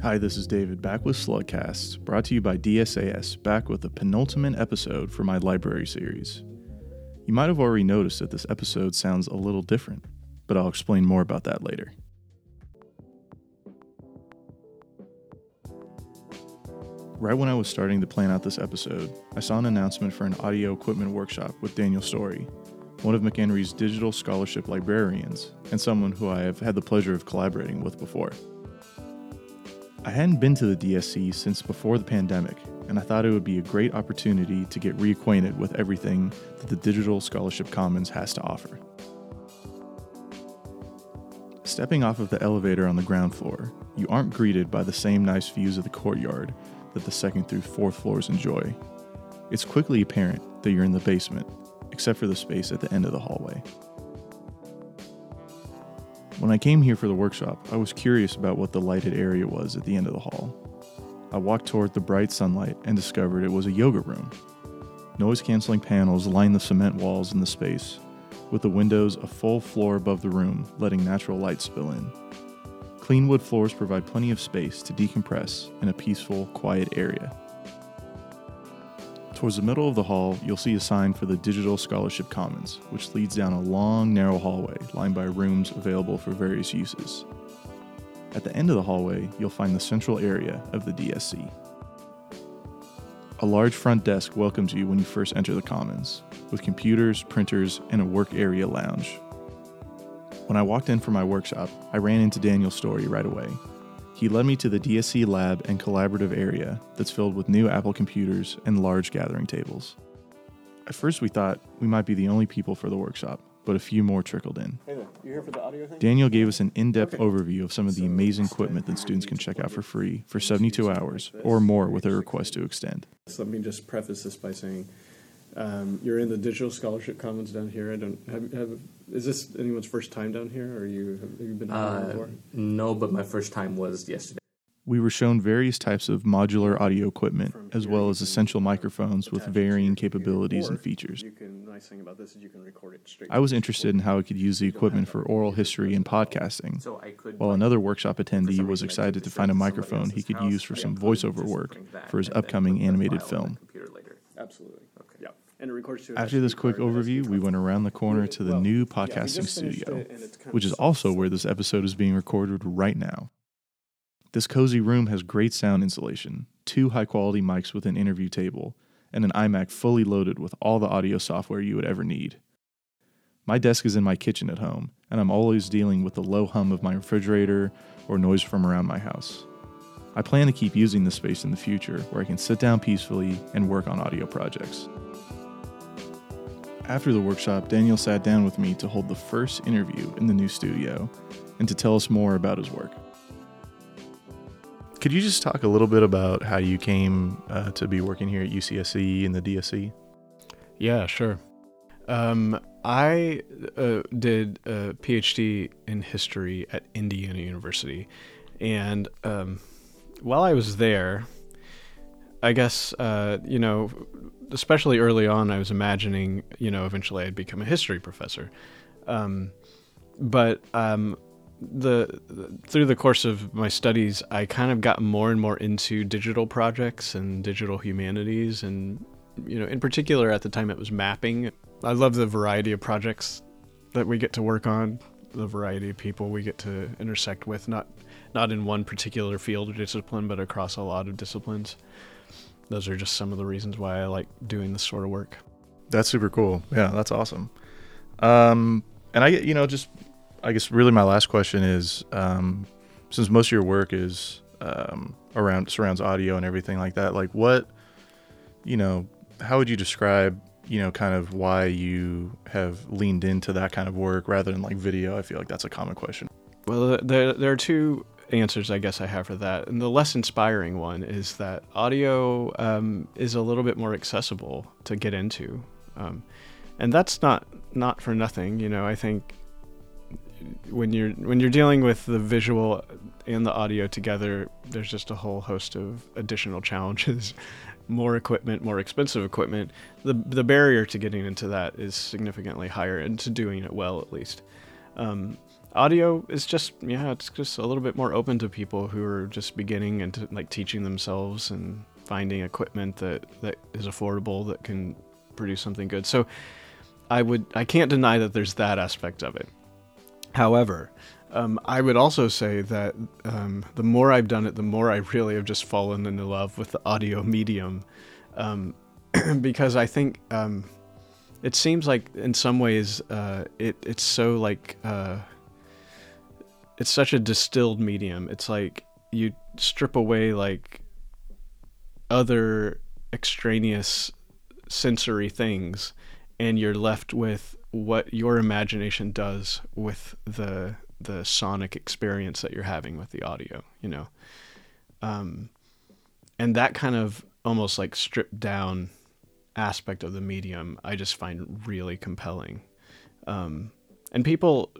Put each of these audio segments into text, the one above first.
Hi, this is David, back with Slugcast, brought to you by DSAS, back with the penultimate episode for my library series. You might have already noticed that this episode sounds a little different, but I'll explain more about that later. Right when I was starting to plan out this episode, I saw an announcement for an audio equipment workshop with Daniel Story, one of McHenry's digital scholarship librarians, and someone who I have had the pleasure of collaborating with before. I hadn't been to the DSC since before the pandemic, and I thought it would be a great opportunity to get reacquainted with everything that the Digital Scholarship Commons has to offer. Stepping off of the elevator on the ground floor, you aren't greeted by the same nice views of the courtyard that the second through fourth floors enjoy. It's quickly apparent that you're in the basement, except for the space at the end of the hallway. When I came here for the workshop, I was curious about what the lighted area was at the end of the hall. I walked toward the bright sunlight and discovered it was a yoga room. Noise canceling panels line the cement walls in the space, with the windows a full floor above the room, letting natural light spill in. Clean wood floors provide plenty of space to decompress in a peaceful, quiet area. Towards the middle of the hall, you'll see a sign for the Digital Scholarship Commons, which leads down a long, narrow hallway lined by rooms available for various uses. At the end of the hallway, you'll find the central area of the DSC. A large front desk welcomes you when you first enter the Commons, with computers, printers, and a work area lounge. When I walked in for my workshop, I ran into Daniel's story right away. He led me to the DSC lab and collaborative area that's filled with new Apple computers and large gathering tables. At first, we thought we might be the only people for the workshop, but a few more trickled in. Hey there, you here for the audio thing? Daniel gave us an in depth Okay. overview of some of the amazing equipment that students can check out for free for 72 hours or more with a request to extend. So let me just preface this by saying, um, you're in the Digital Scholarship Commons down here. I don't have, have is this anyone's first time down here, or you have you been down here Uh, before? no, but my first time was yesterday. We were shown various types of modular audio equipment, as well as essential microphones with Attach it to your varying capabilities and features. You can. Nice thing about this is you can record it straight. I was interested in how I could use the equipment for oral history and podcasting, So I could. while another workshop attendee was excited to find a microphone he could house, use for some voiceover work for his upcoming animated file on my film. computer later. Absolutely. After this quick card, an SD overview, we went around the corner to the Well, new podcasting finished studio, it, and it's kind which is also where this episode is being recorded right now. This cozy room has great sound insulation, two high quality mics with an interview table, and an iMac fully loaded with all the audio software you would ever need. My desk is in my kitchen at home, and I'm always dealing with the low hum of my refrigerator or noise from around my house. I plan to keep using this space in the future where I can sit down peacefully and work on audio projects. After the workshop, Daniel sat down with me to hold the first interview in the new studio and to tell us more about his work. Could you just talk a little bit about how you came uh, to be working here at UCSC in the DSC? Yeah, sure. Um, I uh, did a PhD in history at Indiana University, and um, while I was there, I guess uh, you know, especially early on, I was imagining you know eventually I'd become a history professor, um, but um, the, the through the course of my studies, I kind of got more and more into digital projects and digital humanities, and you know, in particular at the time it was mapping. I love the variety of projects that we get to work on, the variety of people we get to intersect with, not not in one particular field or discipline, but across a lot of disciplines. Those are just some of the reasons why I like doing this sort of work. That's super cool. Yeah, that's awesome. Um, and I, you know, just I guess really my last question is, um, since most of your work is um, around surrounds audio and everything like that, like what, you know, how would you describe, you know, kind of why you have leaned into that kind of work rather than like video? I feel like that's a common question. Well, there, there are two answers I guess I have for that. And the less inspiring one is that audio um, is a little bit more accessible to get into. Um, and that's not not for nothing, you know. I think when you're when you're dealing with the visual and the audio together, there's just a whole host of additional challenges. more equipment, more expensive equipment. The the barrier to getting into that is significantly higher and to doing it well at least. Um, audio is just yeah, it's just a little bit more open to people who are just beginning and like teaching themselves and finding equipment that that is affordable that can produce something good. So I would I can't deny that there's that aspect of it. However, um, I would also say that um, the more I've done it, the more I really have just fallen into love with the audio medium, um, because I think um, it seems like in some ways uh, it it's so like uh, it's such a distilled medium. It's like you strip away like other extraneous sensory things, and you're left with what your imagination does with the the sonic experience that you're having with the audio, you know. Um, and that kind of almost like stripped down aspect of the medium, I just find really compelling. Um, and people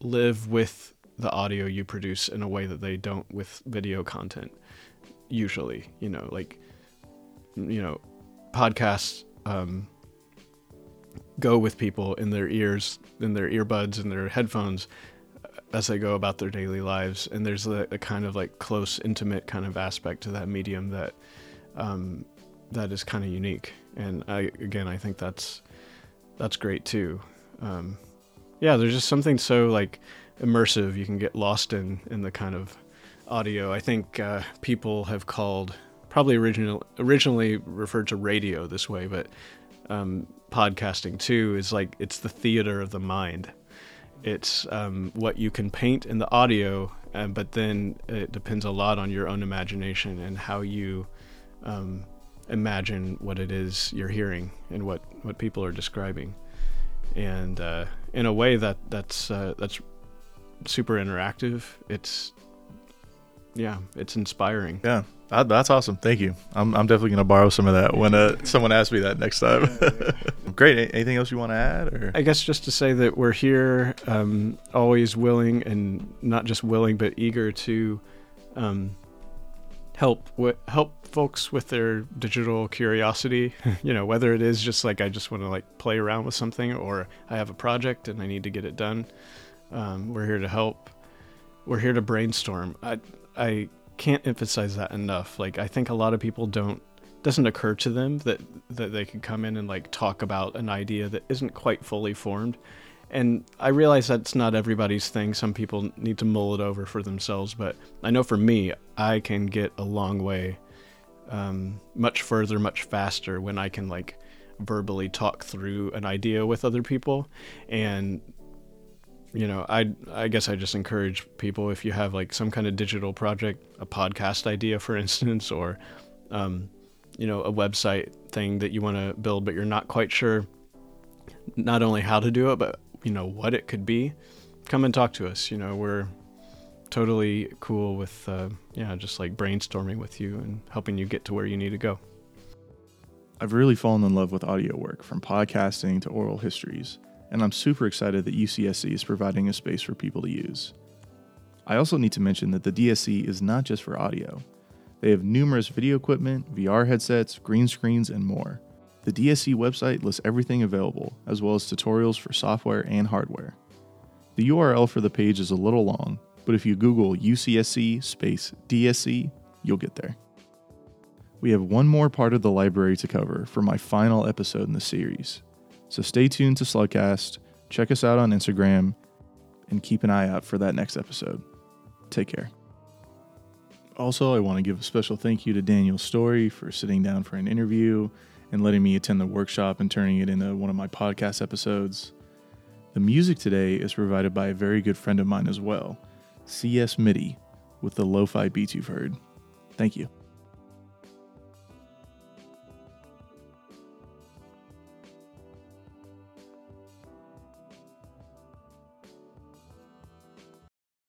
live with the audio you produce in a way that they don't with video content. Usually, you know, like, you know, podcasts um, go with people in their ears, in their earbuds, in their headphones as they go about their daily lives. And there's a, a kind of like close, intimate kind of aspect to that medium that um, that is kind of unique. And I again, I think that's that's great too. Um, yeah, there's just something so like immersive you can get lost in in the kind of audio. I think uh, people have called probably original originally referred to radio this way, but um, podcasting too is like it's the theater of the mind. It's um, what you can paint in the audio, uh, but then it depends a lot on your own imagination and how you um, imagine what it is you're hearing and what, what people are describing. And uh, in a way that that's uh, that's super interactive. It's yeah, it's inspiring. Yeah, that, that's awesome. Thank you. I'm, I'm definitely gonna borrow some of that when uh, someone asks me that next time. Great. Anything else you want to add? Or I guess just to say that we're here, um, always willing and not just willing but eager to um, help w- help folks with their digital curiosity. you know, whether it is just like I just want to like play around with something, or I have a project and I need to get it done. Um, we're here to help. We're here to brainstorm. I I can't emphasize that enough. Like I think a lot of people don't doesn't occur to them that that they could come in and like talk about an idea that isn't quite fully formed. And I realize that's not everybody's thing. Some people need to mull it over for themselves, but I know for me, I can get a long way, um, much further, much faster when I can like verbally talk through an idea with other people and you know, I I guess I just encourage people if you have like some kind of digital project, a podcast idea, for instance, or um, you know, a website thing that you want to build, but you're not quite sure not only how to do it, but you know what it could be. Come and talk to us. You know, we're totally cool with uh, yeah, just like brainstorming with you and helping you get to where you need to go. I've really fallen in love with audio work, from podcasting to oral histories and I'm super excited that UCSC is providing a space for people to use. I also need to mention that the DSC is not just for audio. They have numerous video equipment, VR headsets, green screens, and more. The DSC website lists everything available, as well as tutorials for software and hardware. The URL for the page is a little long, but if you Google UCSC space DSC, you'll get there. We have one more part of the library to cover for my final episode in the series, so stay tuned to Slugcast, check us out on Instagram, and keep an eye out for that next episode. Take care. Also, I want to give a special thank you to Daniel Story for sitting down for an interview and letting me attend the workshop and turning it into one of my podcast episodes. The music today is provided by a very good friend of mine as well, CS MIDI, with the lo fi beats you've heard. Thank you.